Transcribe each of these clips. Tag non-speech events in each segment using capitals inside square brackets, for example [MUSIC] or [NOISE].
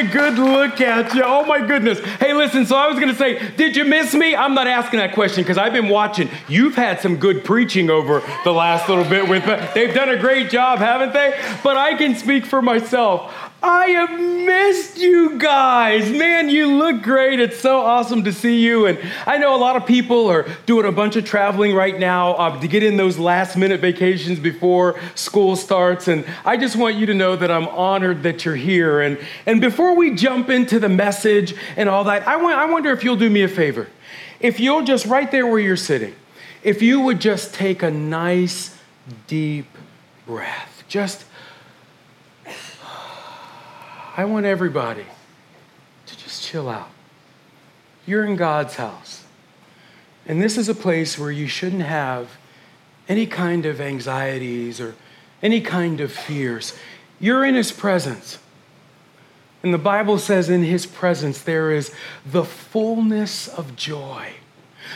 a good look at you. Oh, my goodness. Hey, listen, so I was going to say, did you miss me? I'm not asking that question because I've been watching. You've had some good preaching over the last little bit with, they've done a great job, haven't they? But I can speak for myself. I have missed you guys. Man, you look great. It's so awesome to see you. And I know a lot of people are doing a bunch of traveling right now uh, to get in those last minute vacations before school starts. And I just want you to know that I'm honored that you're here. And, and before we jump into the message and all that, I, want, I wonder if you'll do me a favor. If you'll just, right there where you're sitting, if you would just take a nice, deep breath. Just I want everybody to just chill out. You're in God's house. And this is a place where you shouldn't have any kind of anxieties or any kind of fears. You're in His presence. And the Bible says, in His presence, there is the fullness of joy.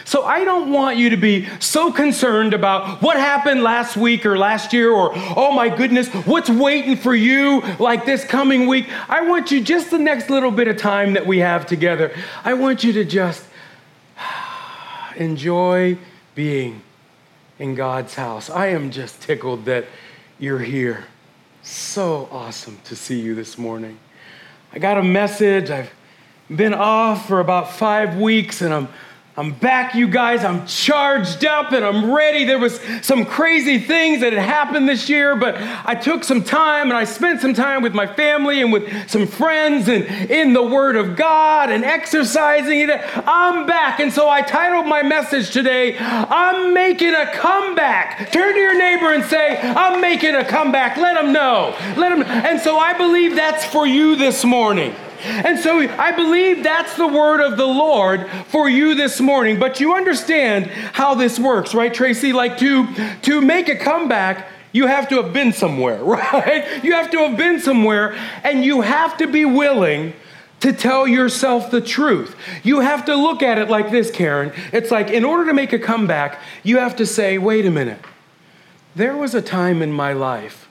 So I don't want you to be so concerned about what happened last week or last year or, oh my goodness, what's waiting for you like this coming week. I want you just the next little bit of time that we have together. I want you to just [SIGHS] enjoy being in God's house. I am just tickled that you're here. So awesome to see you this morning. I got a message. I've been off for about five weeks and I'm I'm back, you guys. I'm charged up and I'm ready. There was some crazy things that had happened this year, but I took some time and I spent some time with my family and with some friends and in the Word of God and exercising. I'm back. And so I titled my message today, I'm making a comeback. Turn to your neighbor and say, I'm making a comeback. Let them know. Let them. And so I believe that's for you this morning. And so I believe that's the word of the Lord for you this morning. But you understand how this works, right, Tracy? Like to, to make a comeback, you have to have been somewhere, [LAUGHS] right? You have to have been somewhere, and you have to be willing to tell yourself the truth. You have to look at it like this, Karen. It's like, in order to make a comeback, you have to say, wait a minute. There was a time in my life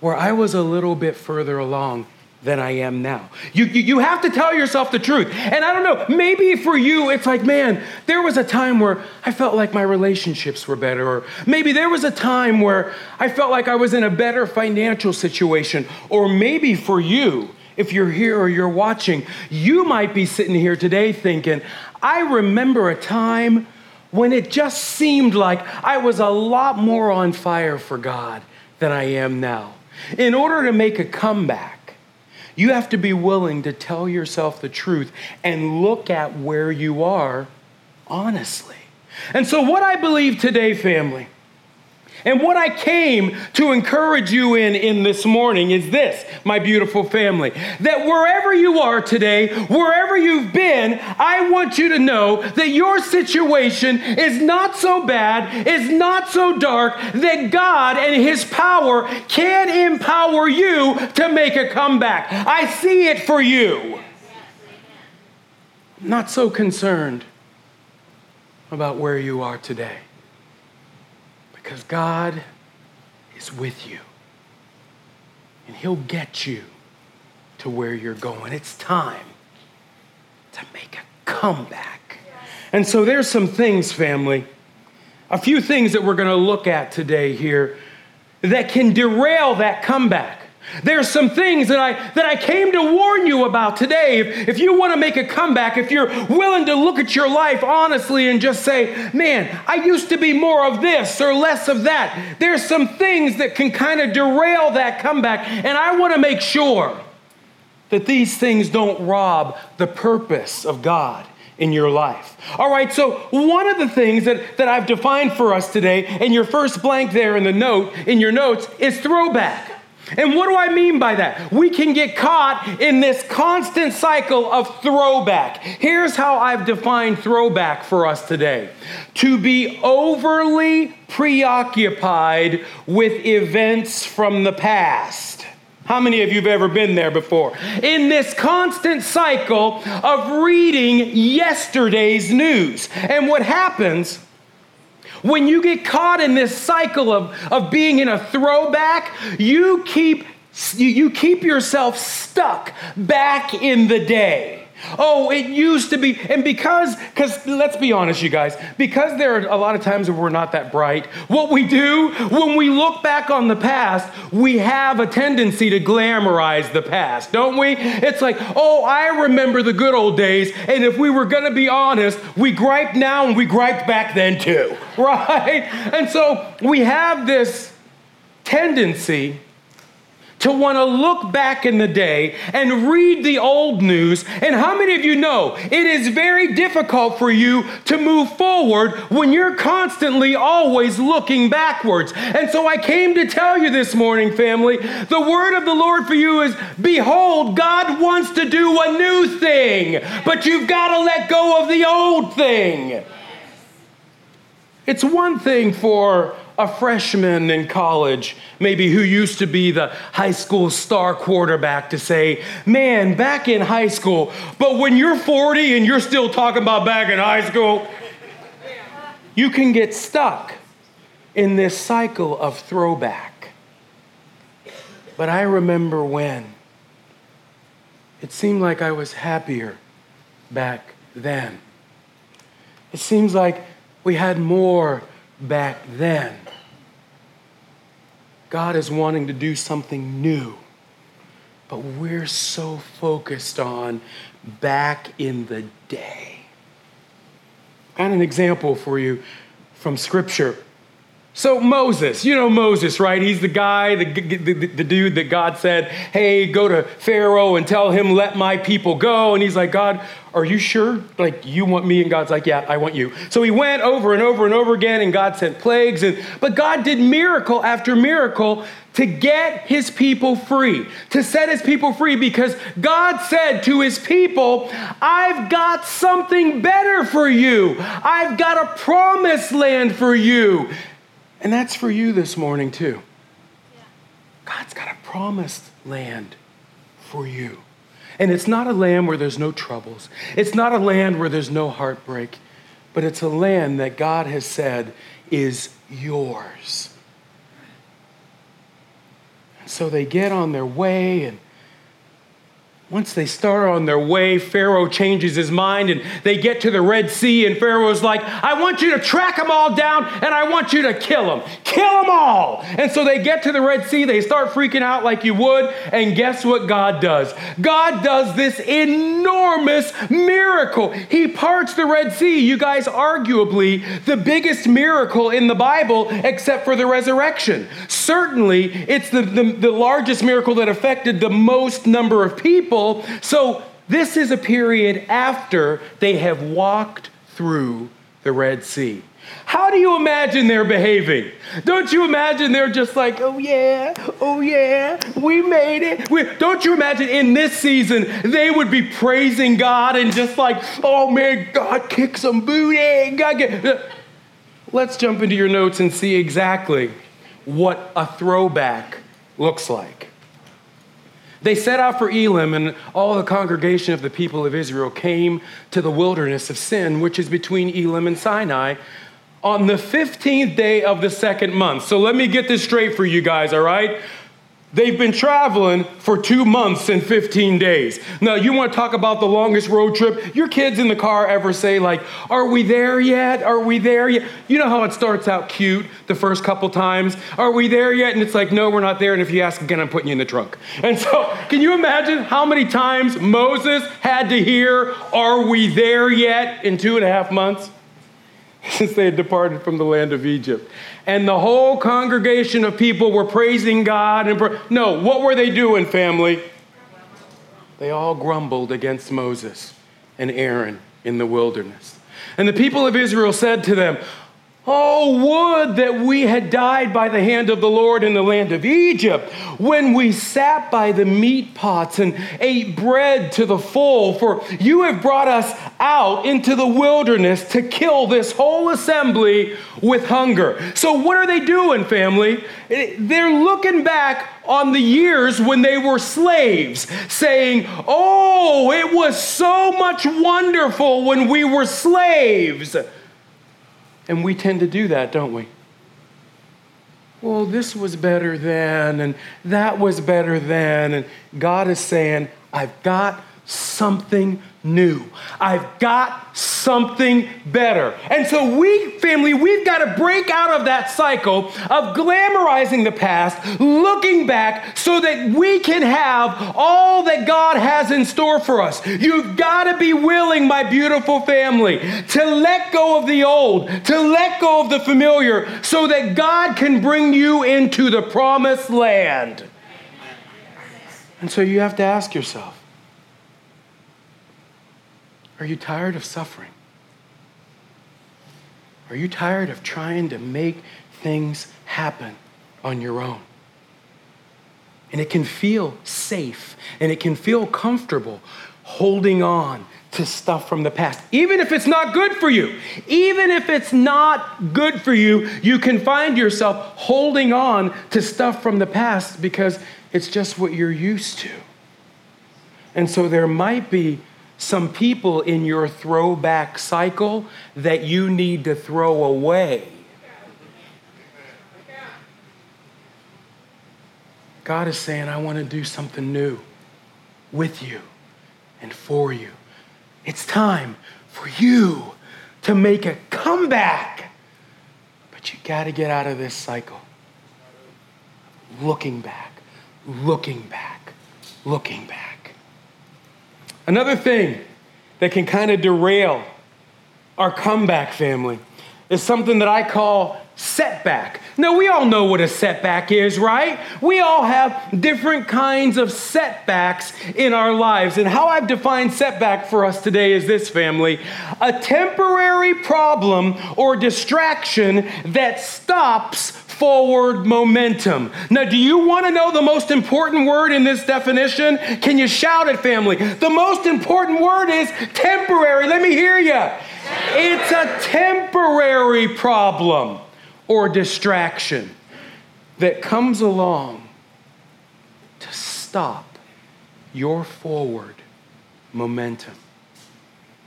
where I was a little bit further along than I am now. You, you, you, have to tell yourself the truth. And I don't know, maybe for you, it's like, man, there was a time where I felt like my relationships were better. Or maybe there was a time where I felt like I was in a better financial situation. Or maybe for you, if you're here or you're watching, you might be sitting here today thinking, I remember a time when it just seemed like I was a lot more on fire for God than I am now. In order to make a comeback, you have to be willing to tell yourself the truth and look at where you are honestly. And so, what I believe today, family, and what I came to encourage you in in this morning is this, my beautiful family, that wherever you are today, wherever you've been, I want you to know that your situation is not so bad, is not so dark, that God and his power can empower you to make a comeback. I see it for you. not so concerned about where you are today. Because God is with you. And He'll get you to where you're going. It's time to make a comeback. And so there's some things, family, a few things that we're going to look at today here that can derail that comeback. There's some things that I that I came to warn you about today. If, if you want to make a comeback, if you're willing to look at your life honestly and just say, "Man, I used to be more of this or less of that." There's some things that can kind of derail that comeback, and I want to make sure that these things don't rob the purpose of God in your life. All right, so one of the things that, that I've defined for us today, in your first blank there in the note, in your notes, is throwback. And what do I mean by that? We can get caught in this constant cycle of throwback. Here's how I've defined throwback for us today to be overly preoccupied with events from the past. How many of you have ever been there before? In this constant cycle of reading yesterday's news. And what happens When you get caught in this cycle of, of being in a throwback, you keep, you, keep yourself stuck back in the day. Oh, it used to be, and because, because let's be honest, you guys, because there are a lot of times where we're not that bright, what we do when we look back on the past, we have a tendency to glamorize the past, don't we? It's like, oh, I remember the good old days, and if we were gonna be honest, we gripe now and we griped back then too, [LAUGHS] right? And so we have this tendency to want to look back in the day and read the old news. And how many of you know it is very difficult for you to move forward when you're constantly always looking backwards? And so I came to tell you this morning, family, the word of the Lord for you is Behold, God wants to do a new thing, but you've got to let go of the old thing. It's one thing for a freshman in college, maybe who used to be the high school star quarterback, to say, Man, back in high school, but when you're 40 and you're still talking about back in high school, you can get stuck in this cycle of throwback. But I remember when it seemed like I was happier back then. It seems like we had more back then. God is wanting to do something new, but we're so focused on back in the day. I got an example for you from Scripture. So, Moses, you know Moses, right? He's the guy, the, the, the, dude that God said, hey, go to Pharaoh and tell him, let my people go. And he's like, God, are you sure? Like, you want me? And God's like, yeah, I want you. So he went over and over and over again, and God sent plagues. And, but God did miracle after miracle to get his people free, to set his people free, because God said to his people, I've got something better for you. I've got a promised land for you. And that's for you this morning, too. God's got a promised land for you. And it's not a land where there's no troubles, it's not a land where there's no heartbreak, but it's a land that God has said is yours. And So they get on their way and once they start on their way, Pharaoh changes his mind and they get to the Red Sea, and Pharaoh's like, I want you to track them all down and I want you to kill them. Kill them all. And so they get to the Red Sea, they start freaking out like you would, and guess what God does? God does this enormous miracle. He parts the Red Sea. You guys, arguably the biggest miracle in the Bible, except for the resurrection. Certainly, it's the, the, the largest miracle that affected the most number of people people. So this is a period after they have walked through the Red Sea. How do you imagine they're behaving? Don't you imagine they're just like, oh yeah, oh yeah, we made it. We, don't you imagine in this season they would be praising God and just like, oh man, God kick some booty. God get. Let's jump into your notes and see exactly what a throwback looks like. They set out for Elim, and all the congregation of the people of Israel came to the wilderness of Sin, which is between Elim and Sinai, on the 15th day of the second month. So let me get this straight for you guys, all right? They've been traveling for two months and 15 days. Now, you want to talk about the longest road trip? Your kids in the car ever say, like, Are we there yet? Are we there yet? You know how it starts out cute the first couple times? Are we there yet? And it's like, No, we're not there. And if you ask again, I'm putting you in the trunk. And so, [LAUGHS] can you imagine how many times Moses had to hear, Are we there yet? in two and a half months? [LAUGHS] Since they had departed from the land of Egypt and the whole congregation of people were praising God. And pra- no, what were they doing, family? They all grumbled against Moses and Aaron in the wilderness. And the people of Israel said to them, Oh, would that we had died by the hand of the Lord in the land of Egypt, when we sat by the meat pots and ate bread to the full. For you have brought us out into the wilderness to kill this whole assembly with hunger. So, what are they doing, family? They're looking back on the years when they were slaves, saying, Oh, it was so much wonderful when we were slaves. And we tend to do that, don't we? Well, this was better than, and that was better than. And God is saying, I've got something new. I've got something better. And so, we, family, we've got to break out of that cycle of glamorizing the past, looking back, so that we can have all that God has in store for us. You've got to be willing, my beautiful family, to let go of the old, to let go of the familiar, so that God can bring you into the promised land. And so, you have to ask yourself, are you tired of suffering? Are you tired of trying to make things happen on your own? And it can feel safe and it can feel comfortable holding on to stuff from the past. Even if it's not good for you, even if it's not good for you, you can find yourself holding on to stuff from the past because it's just what you're used to. And so there might be some people in your throwback cycle that you need to throw away. God is saying, I want to do something new with you and for you. It's time for you to make a comeback. But you got to get out of this cycle. Looking back, looking back, looking back. Another thing that can kind of derail our comeback family is something that I call setback. Now, we all know what a setback is, right? We all have different kinds of setbacks in our lives. And how I've defined setback for us today is this family a temporary problem or distraction that stops forward momentum. Now, do you want to know the most important word in this definition? Can you shout it, family? The most important word is temporary. Let me hear you. It's a temporary problem or distraction that comes along to stop your forward momentum.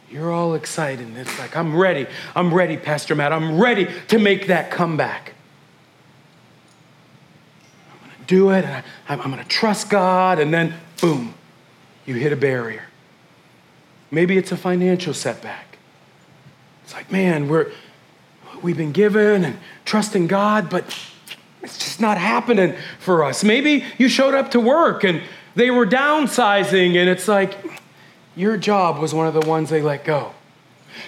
You're all excited. It's like, I'm ready. I'm ready, Pastor Matt. I'm ready to make that comeback do it. I, I'm going to trust God. And then, boom, you hit a barrier. Maybe it's a financial setback. It's like, man, we're, we've been given and trusting God, but it's just not happening for us. Maybe you showed up to work and they were downsizing, and it's like, your job was one of the ones they let go.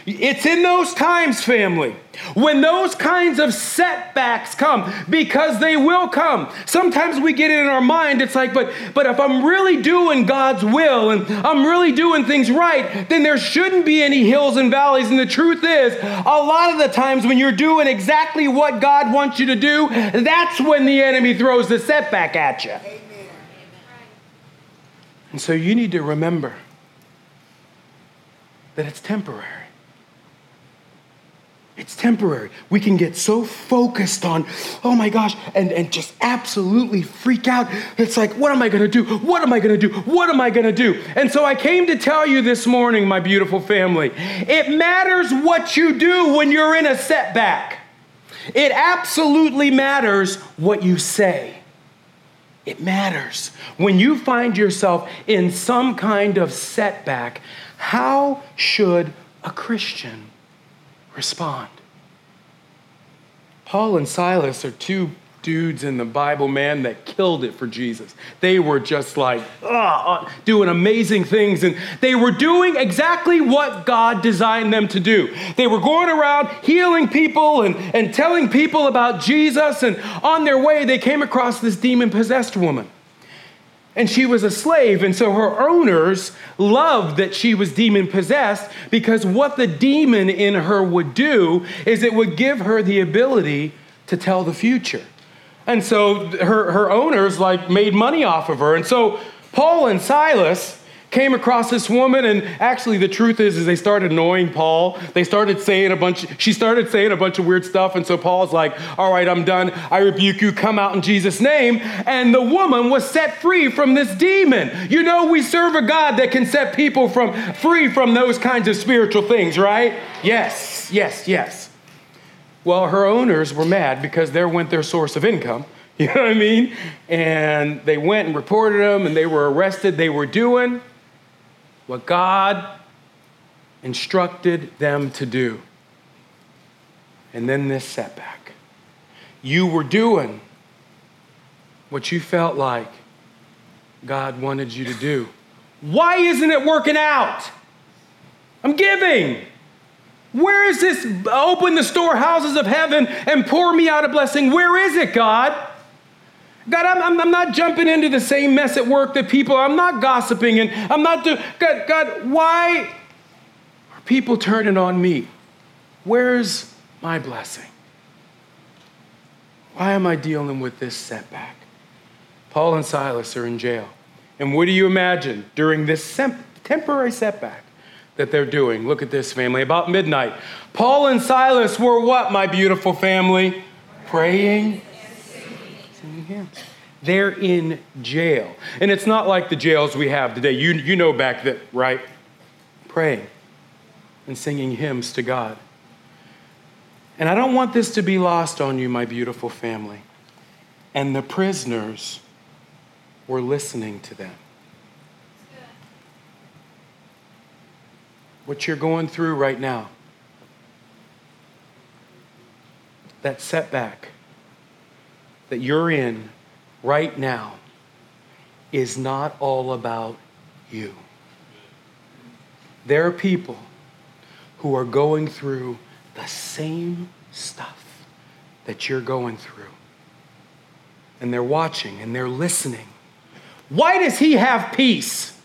It's in those times, family, when those kinds of setbacks come, because they will come. Sometimes we get it in our mind, it's like, but, but if I'm really doing God's will and I'm really doing things right, then there shouldn't be any hills and valleys. And the truth is, a lot of the times when you're doing exactly what God wants you to do, that's when the enemy throws the setback at you. Amen. And so you need to remember that it's temporary. It's temporary. We can get so focused on, oh my gosh, and, and just absolutely freak out. It's like, what am I gonna do? What am I gonna do? What am I gonna do? And so I came to tell you this morning, my beautiful family, it matters what you do when you're in a setback. It absolutely matters what you say. It matters. When you find yourself in some kind of setback, how should a Christian respond. Paul and Silas are two dudes in the Bible, man, that killed it for Jesus. They were just like uh, doing amazing things, and they were doing exactly what God designed them to do. They were going around healing people and, and telling people about Jesus, and on their way, they came across this demon possessed woman and she was a slave. And so her owners loved that she was demon possessed because what the demon in her would do is it would give her the ability to tell the future. And so her, her owners like made money off of her. And so Paul and Silas came across this woman and actually the truth is is they started annoying paul. They started saying a bunch she started saying a bunch of weird stuff and so paul's like all right i'm done. I rebuke you. Come out in jesus name. And the woman was set free from this demon. You know we serve a god that can set people from free from those kinds of spiritual things right? Yes yes yes. Well, her owners were mad because there went their source of income. [LAUGHS] You know what I mean? And they went and reported them and they were arrested. They were doing what God instructed them to do. And then this setback. You were doing what you felt like God wanted you to do. Why isn't it working out? I'm giving. Where is this? Open the storehouses of heaven and pour me out a blessing. Where is it, God? God, I'm, I'm, I'm, not jumping into the same mess at work that people, I'm not gossiping and I'm not doing, God, God, why are people turning on me? Where's my blessing? Why am I dealing with this setback? Paul and Silas are in jail. And what do you imagine during this temporary setback that they're doing? Look at this family. About midnight, Paul and Silas were what, my beautiful family? Praying hymns. They're in jail. And it's not like the jails we have today. You, you know back then, right? Praying and singing hymns to God. And I don't want this to be lost on you, my beautiful family. And the prisoners were listening to them. What you're going through right now, that setback, that you're in right now is not all about you. There are people who are going through the same stuff that you're going through. And they're watching and they're listening. Why does he have peace?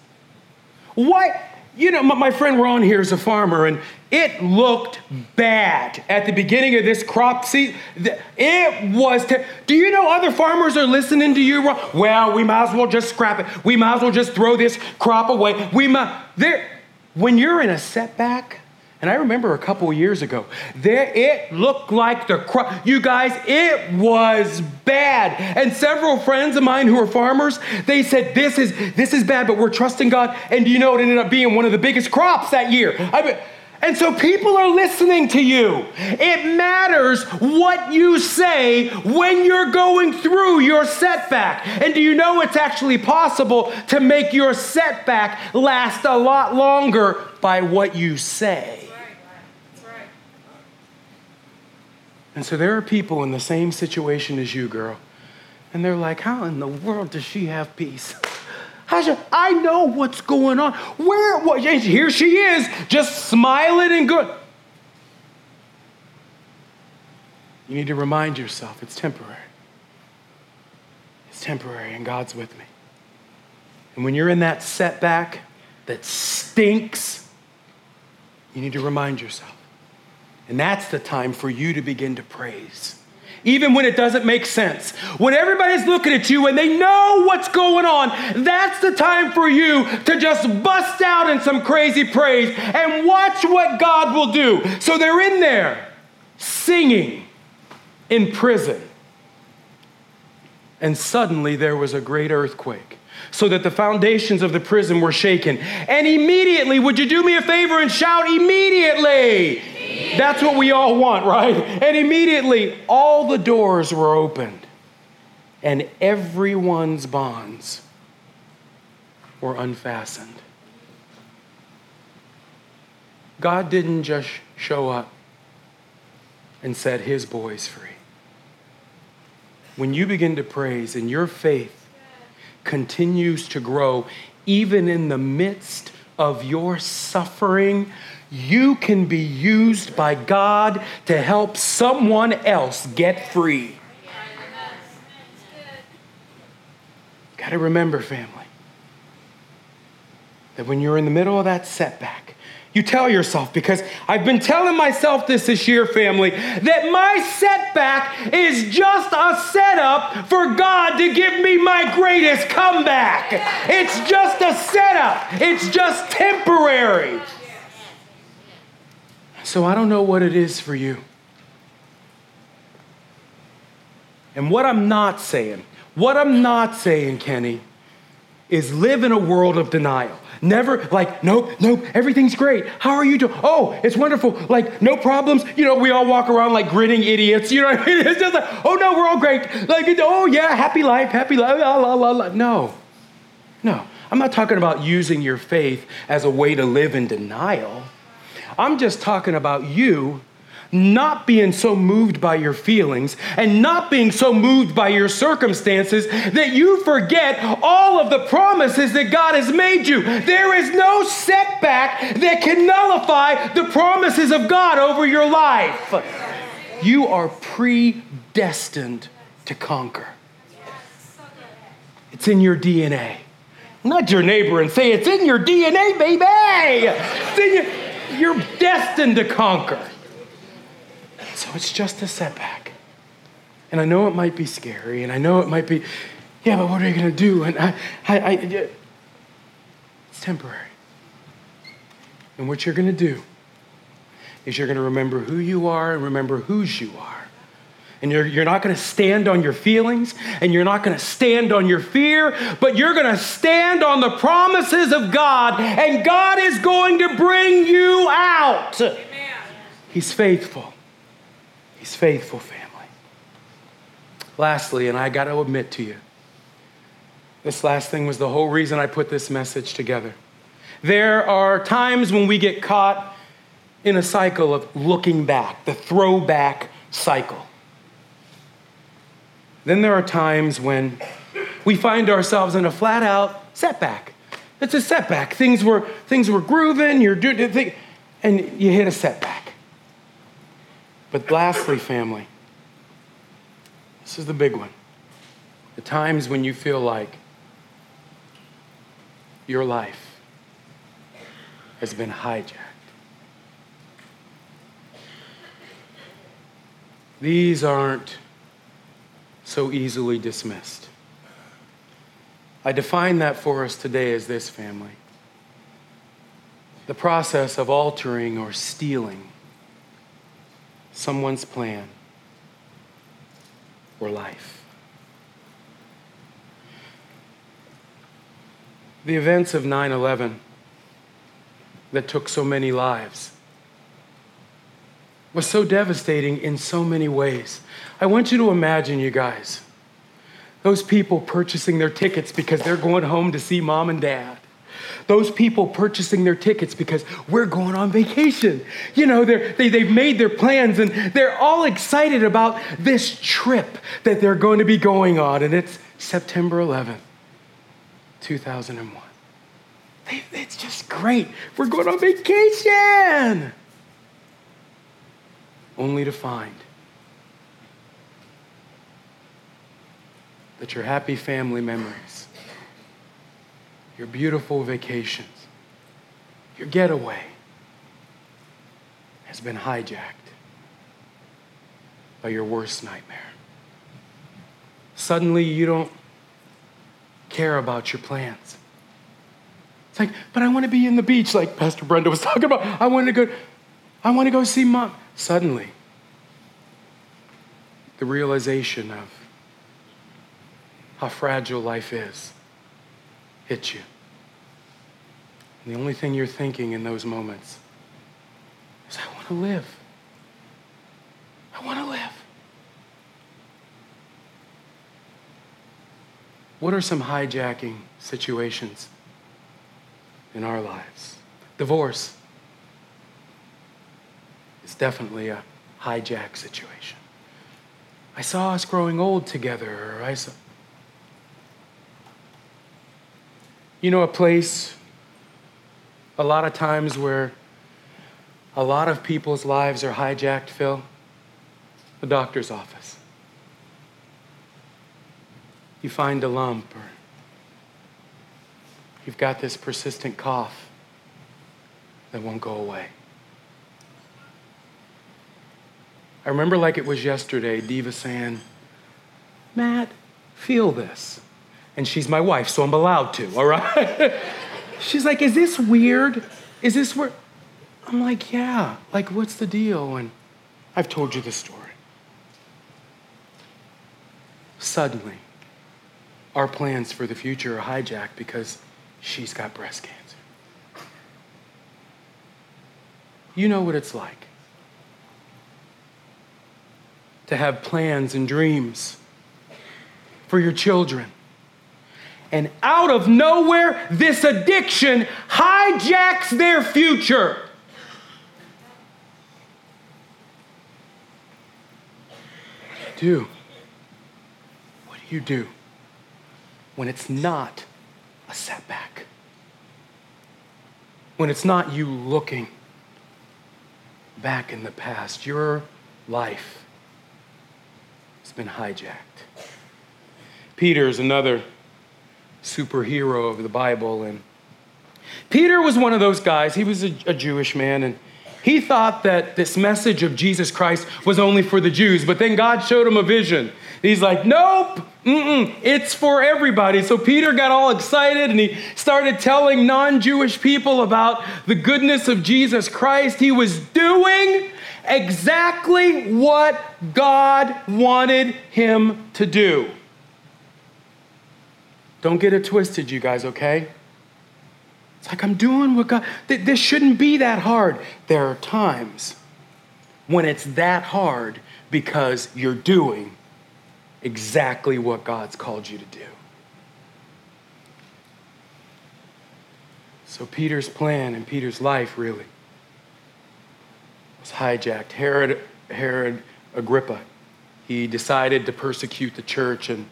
Why? You know, my friend Ron here is a farmer, and it looked bad at the beginning of this crop season. It was. Do you know other farmers are listening to you? Well, we might as well just scrap it. We might as well just throw this crop away. We might. When you're in a setback, and I remember a couple years ago, there it looked like the crop. You guys, it was bad. And several friends of mine who are farmers, they said this is this is bad, but we're trusting God. And do you know it ended up being one of the biggest crops that year? I mean, and so people are listening to you. It matters what you say when you're going through your setback. And do you know it's actually possible to make your setback last a lot longer by what you say? And so there are people in the same situation as you, girl. And they're like, how in the world does she have peace? [LAUGHS] Should, I know what's going on. Where? Here she is, just smiling and good. You need to remind yourself it's temporary. It's temporary, and God's with me. And when you're in that setback that stinks, you need to remind yourself and that's the time for you to begin to praise. Even when it doesn't make sense. When everybody's looking at you and they know what's going on, that's the time for you to just bust out in some crazy praise and watch what God will do. So they're in there singing in prison. And suddenly there was a great earthquake so that the foundations of the prison were shaken. And immediately, would you do me a favor and shout immediately? That's what we all want, right? And immediately, all the doors were opened, and everyone's bonds were unfastened. God didn't just show up and set his boys free. When you begin to praise and your faith continues to grow, even in the midst of your suffering, you can be used by God to help someone else get free. Got to remember, family, that when you're in the middle of that setback, you tell yourself, because I've been telling myself this this year, family, that my setback is just a setup for God to give me my greatest comeback. It's just a setup, it's just temporary. So I don't know what it is for you. And what I'm not saying, what I'm not saying, Kenny, is live in a world of denial. Never like, nope, nope, everything's great. How are you doing? Oh, it's wonderful. Like, no problems. You know, we all walk around like grinning idiots. You know what I mean? [LAUGHS] It's just like, oh no, we're all great. Like, oh yeah, happy life, happy life. La, la, la, la. No, no. I'm not talking about using your faith as a way to live in denial. I'm just talking about you not being so moved by your feelings and not being so moved by your circumstances that you forget all of the promises that God has made you. There is no setback that can nullify the promises of God over your life. You are predestined to conquer. It's in your DNA. Not your neighbor and say, It's in your DNA, baby. It's in your, you're destined to conquer. So it's just a setback. And I know it might be scary, and I know it might be, yeah, but what are you going to do? And I, I, I, it's temporary. And what you're going to do is you're going to remember who you are and remember whose you are. And you're, you're not going to stand on your feelings and you're not going to stand on your fear, but you're going to stand on the promises of God, and God is going to bring you out. Amen. He's faithful. He's faithful, family. Lastly, and I got to admit to you, this last thing was the whole reason I put this message together. There are times when we get caught in a cycle of looking back, the throwback cycle. Then there are times when we find ourselves in a flat out setback. It's a setback. Things were, things were grooving, you're doing, and you hit a setback. But lastly, family, this is the big one. The times when you feel like your life has been hijacked. These aren't so easily dismissed. I define that for us today as this family the process of altering or stealing someone's plan or life. The events of 9 11 that took so many lives was so devastating in so many ways. I want you to imagine, you guys, those people purchasing their tickets because they're going home to see mom and dad those people purchasing their tickets because we're going on vacation. You know, they, they've made their plans and they're all excited about this trip that they're going to be going on. And it's September 11th, 2001. They, it's just great. We're going on vacation. Only to find that your happy family memories your beautiful vacations, your getaway has been hijacked by your worst nightmare. Suddenly, you don't care about your plans. It's like, but I want to be in the beach, like Pastor Brenda was [LAUGHS] talking about. I want to go, I want to go see mom. Suddenly, the realization of how fragile life is hits you. And the only thing you're thinking in those moments is, I want to live. I want to live. What are some hijacking situations in our lives? Divorce is definitely a hijack situation. I saw us growing old together, or I saw, You know, a place a lot of times where a lot of people's lives are hijacked, Phil? The doctor's office. You find a lump, or you've got this persistent cough that won't go away. I remember like it was yesterday, Diva saying, Matt, feel this and she's my wife, so I'm allowed to, all right? [LAUGHS] she's like, Is this weird? Is this weird? I'm like, Yeah. Like, what's the deal? And I've told you the story. Suddenly, our plans for the future are hijacked because she's got breast cancer. You know what it's like to have plans and dreams for your children. And out of nowhere, this addiction hijacks their future. do? What do you do when it's not a setback? When it's not you looking back in the past, your life has been hijacked. Peter is another superhero of the Bible, and Peter was one of those guys. He was a, a Jewish man, and he thought that this message of Jesus Christ was only for the Jews, but then God showed him a vision. He's like, nope, it's for everybody. So Peter got all excited and he started telling non Jewish people about the goodness of Jesus Christ. He was doing exactly what God wanted him to do. Don't get it twisted, you guys, okay? It's like I'm doing what God, this shouldn't be that hard. There are times when it's that hard because you're doing exactly what God's called you to do. So Peter's plan and Peter's life really hijacked. Herod, Herod Agrippa, he decided to persecute the church and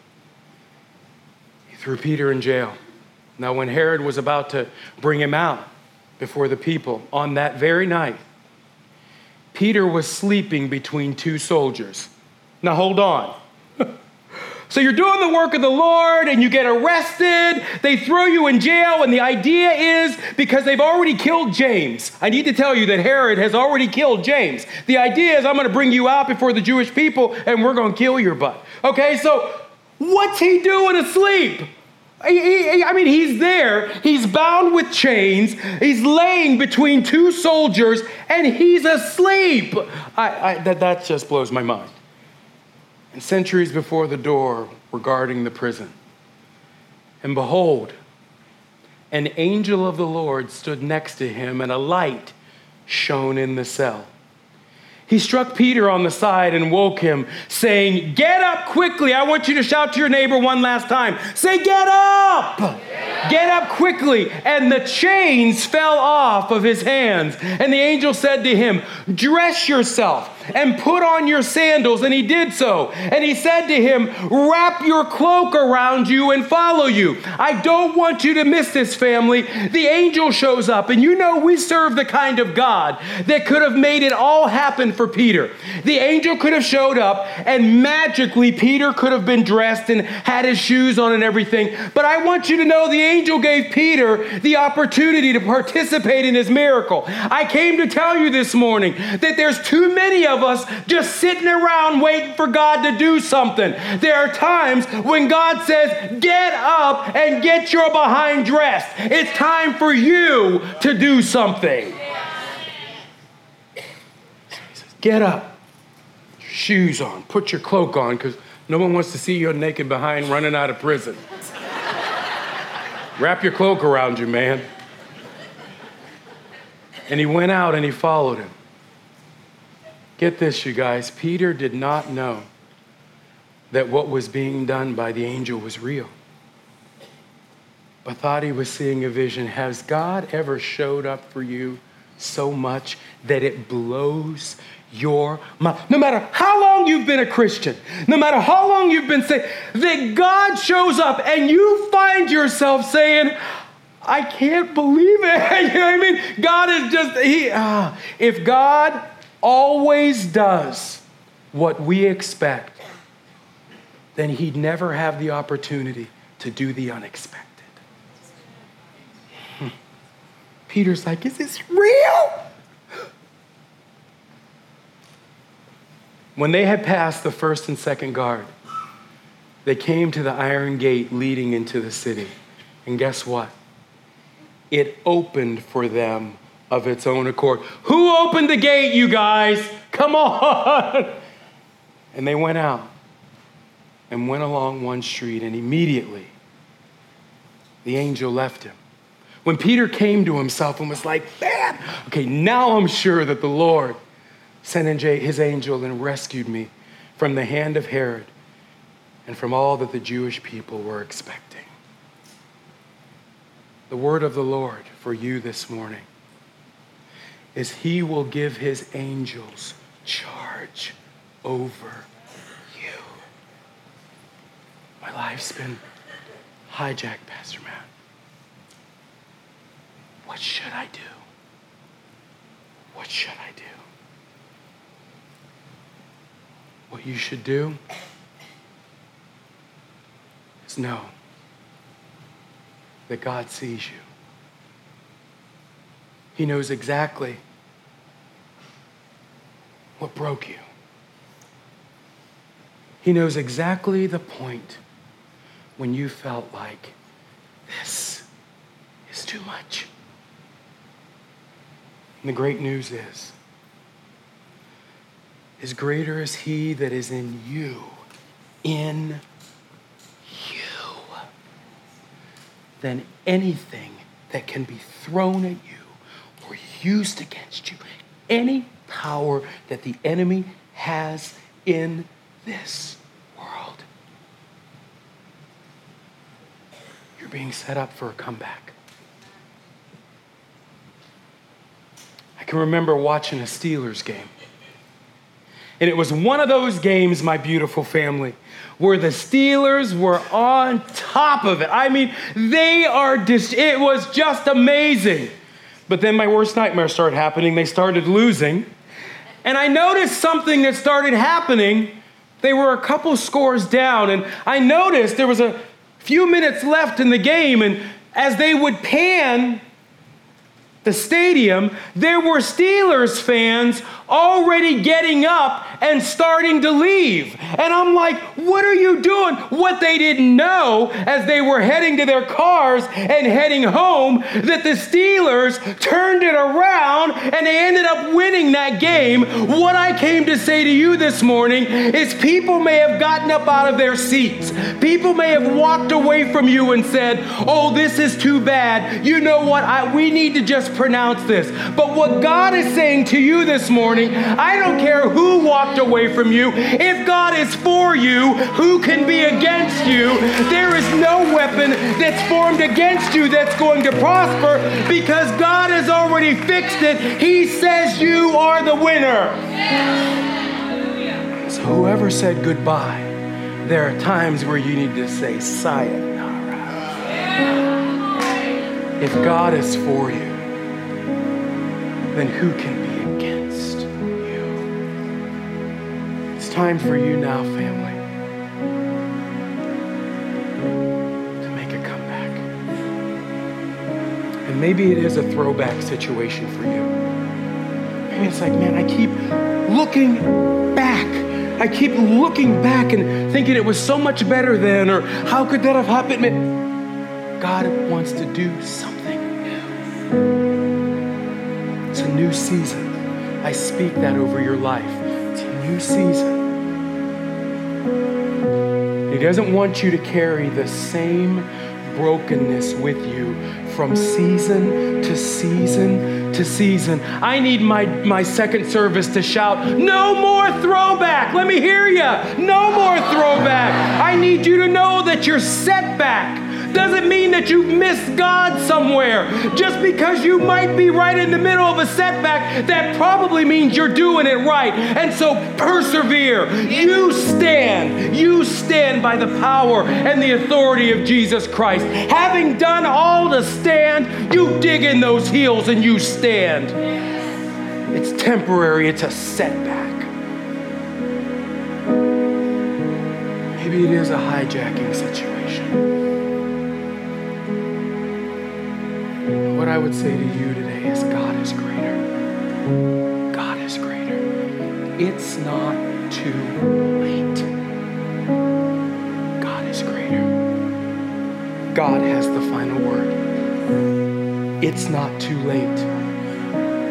he threw Peter in jail. Now, when Herod was about to bring him out before the people on that very night, Peter was sleeping between two soldiers. Now, hold on. So, you're doing the work of the Lord and you get arrested. They throw you in jail, and the idea is because they've already killed James. I need to tell you that Herod has already killed James. The idea is I'm going to bring you out before the Jewish people and we're going to kill your butt. Okay, so what's he doing asleep? I mean, he's there, he's bound with chains, he's laying between two soldiers, and he's asleep. I, I, that, that just blows my mind. And centuries before the door were guarding the prison. And behold, an angel of the Lord stood next to him, and a light shone in the cell. He struck Peter on the side and woke him, saying, Get up quickly. I want you to shout to your neighbor one last time. Say, Get up! Get up quickly. And the chains fell off of his hands. And the angel said to him, Dress yourself and put on your sandals. And he did so. And he said to him, Wrap your cloak around you and follow you. I don't want you to miss this, family. The angel shows up, and you know we serve the kind of God that could have made it all happen for Peter. The angel could have showed up, and magically, Peter could have been dressed and had his shoes on and everything. But I want you to know the angel gave Peter the opportunity to participate in his miracle. I came to tell you this morning that there's too many of of us just sitting around waiting for God to do something. There are times when God says, Get up and get your behind dressed. It's time for you to do something. Says, Get up, shoes on, put your cloak on, because no one wants to see you naked behind running out of prison. [LAUGHS] Wrap your cloak around you, man. And he went out and he followed him. Get this, you guys. Peter did not know that what was being done by the angel was real, but thought he was seeing a vision. Has God ever showed up for you so much that it blows your mind? No matter how long you've been a Christian, no matter how long you've been saved, that God shows up and you find yourself saying, I can't believe it. [LAUGHS] you know what I mean? God is just, he, uh, if God always does what we expect, then he'd never have the opportunity to do the unexpected. Hmm. Peter's like, Is this real? When they had passed the first and second guard, they came to the iron gate leading into the city. And guess what? It opened for them of its own accord. Who opened the gate, you guys? Come on. And they went out and went along one street, and immediately the angel left him. When Peter came to himself and was like, man, okay, now I'm sure that the Lord sent in his angel and rescued me from the hand of Herod and from all that the Jewish people were expecting. The word of the Lord for you this morning is He will give His angels charge over you. My life's been hijacked, Pastor Matt. What should I do? What should I do? What you should do is know that God sees you. He knows exactly what broke you. He knows exactly the point when you felt like this is too much. And the great news is, is greater is he that is in you, in you, than anything that can be thrown at you or used against you. Any power that the enemy has in this world. You're being set up for a comeback. I can remember watching a Steelers game. And it was one of those games, my beautiful family, where the Steelers were on top of it. I mean, they are just, it was just amazing. But then my worst nightmare started happening. They started losing. And I noticed something that started happening. They were a couple scores down, and I noticed there was a few minutes left in the game, and as they would pan the stadium, there were Steelers fans already getting up and starting to leave. And I'm like, what are you doing? What they didn't know as they were heading to their cars and heading home, that the Steelers turned it around and they ended up winning that game. What I came to say to you this morning is people may have gotten up out of their seats. People may have walked away from you and said, oh, this is too bad. You know what? I, we need to just pronounce this. But what God is saying to you this morning. I don't care who walked away from you. If God is for you, who can be against you? There is no weapon that's formed against you that's going to prosper because God has already fixed it. He says you are the winner. So, whoever said goodbye, there are times where you need to say sayonara. If God is for you, then who can be against you? It's time for you now, family, to make a comeback. And maybe it is a throwback situation for you. Maybe it's like, man, I keep looking back. I keep looking back and thinking it was so much better then, or how could that have happened? God wants to do something new. Season. I speak that over your life. It's a new season. He doesn't want you to carry the same brokenness with you from season to season to season. I need my, my second service to shout, No more throwback. Let me hear you. No more throwback. I need you to know that you're set back doesn't mean that you've missed God somewhere. Just because you might be right in the middle of a setback, that probably means you're doing it right. And so persevere. You stand. You stand by the power and the authority of Jesus Christ. Having done all to stand, you dig in those heels and you stand. It's temporary, it's a setback. Maybe it is a hijacking situation. What I would say to you today is God is greater. God is greater. It's not too late. God is greater. God has the final word. It's not too late.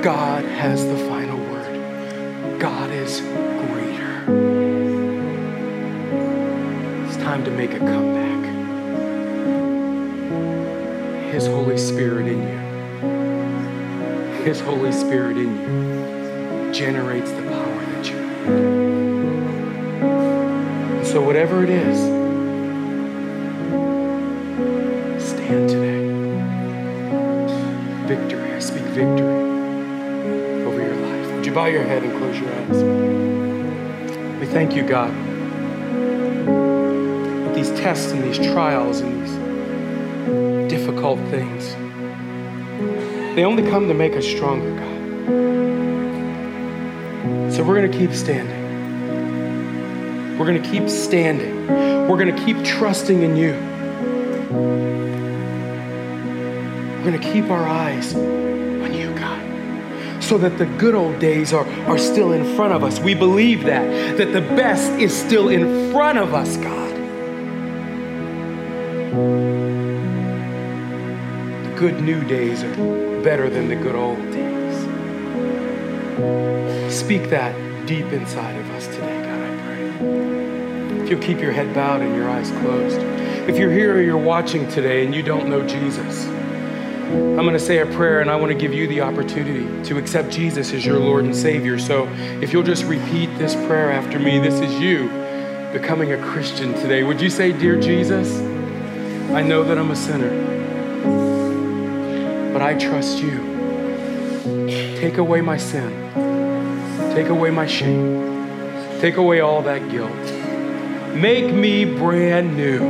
God has the final word. God is greater. It's time to make a comeback. His Holy Spirit in you. His Holy Spirit in you generates the power that you need. And so, whatever it is, stand today. Victory. I speak victory over your life. Would you bow your head and close your eyes? We thank you, God. With these tests and these trials and these difficult things, they only come to make us stronger, God. So we're going to keep standing. We're going to keep standing. We're going to keep trusting in you. We're going to keep our eyes on you, God, so that the good old days are, are still in front of us. We believe that, that the best is still in front of us, God. The good new days are better than the good old days. Speak that deep inside of us today, God, I pray. If you'll keep your head bowed and your eyes closed. If you're here or you're watching today and you don't know Jesus, I'm going to say a prayer and I want to give you the opportunity to accept Jesus as your Lord and Savior. So if you'll just repeat this prayer after me, this is you becoming a Christian today. Would you say, Dear Jesus, I know that I'm a sinner, I trust you. Take away my sin, take away my shame, take away all that guilt. Make me brand new.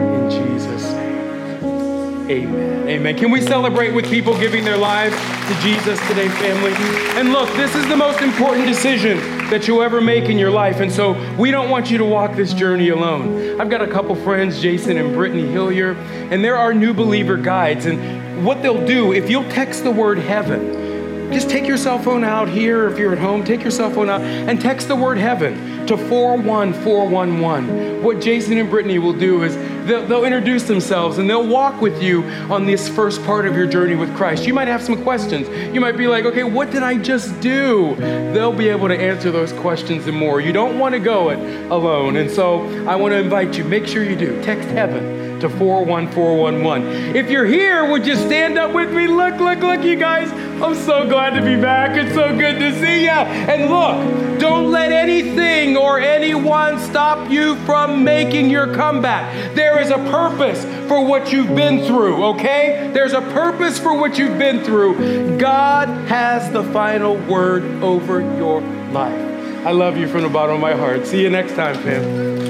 In Jesus' name. Amen. Amen. Can we celebrate with people giving their lives to Jesus today, family? And look, this is the most important decision that you'll ever make in your life. And so we don't want you to walk this journey alone. I've got a couple friends, Jason and Brittany Hillier, and there are our new believer guides. And what they'll do, if you'll text the word heaven, just take your cell phone out here, if you're at home, take your cell phone out and text the word heaven to 41411. What Jason and Brittany will do is they'll, they'll, introduce themselves and they'll walk with you on this first part of your journey with Christ. You might have some questions. You might be like, okay, what did I just do? They'll be able to answer those questions and more. You don't want to go it alone. And so I want to invite you, make sure you do. Text heaven to 41411. If you're here, would you stand up with me? Look, look, look, you guys. I'm so glad to be back. It's so good to see you. And look, don't let anything or anyone stop you from making your comeback. There is a purpose for what you've been through, okay? There's a purpose for what you've been through. God has the final word over your life. I love you from the bottom of my heart. See you next time, fam.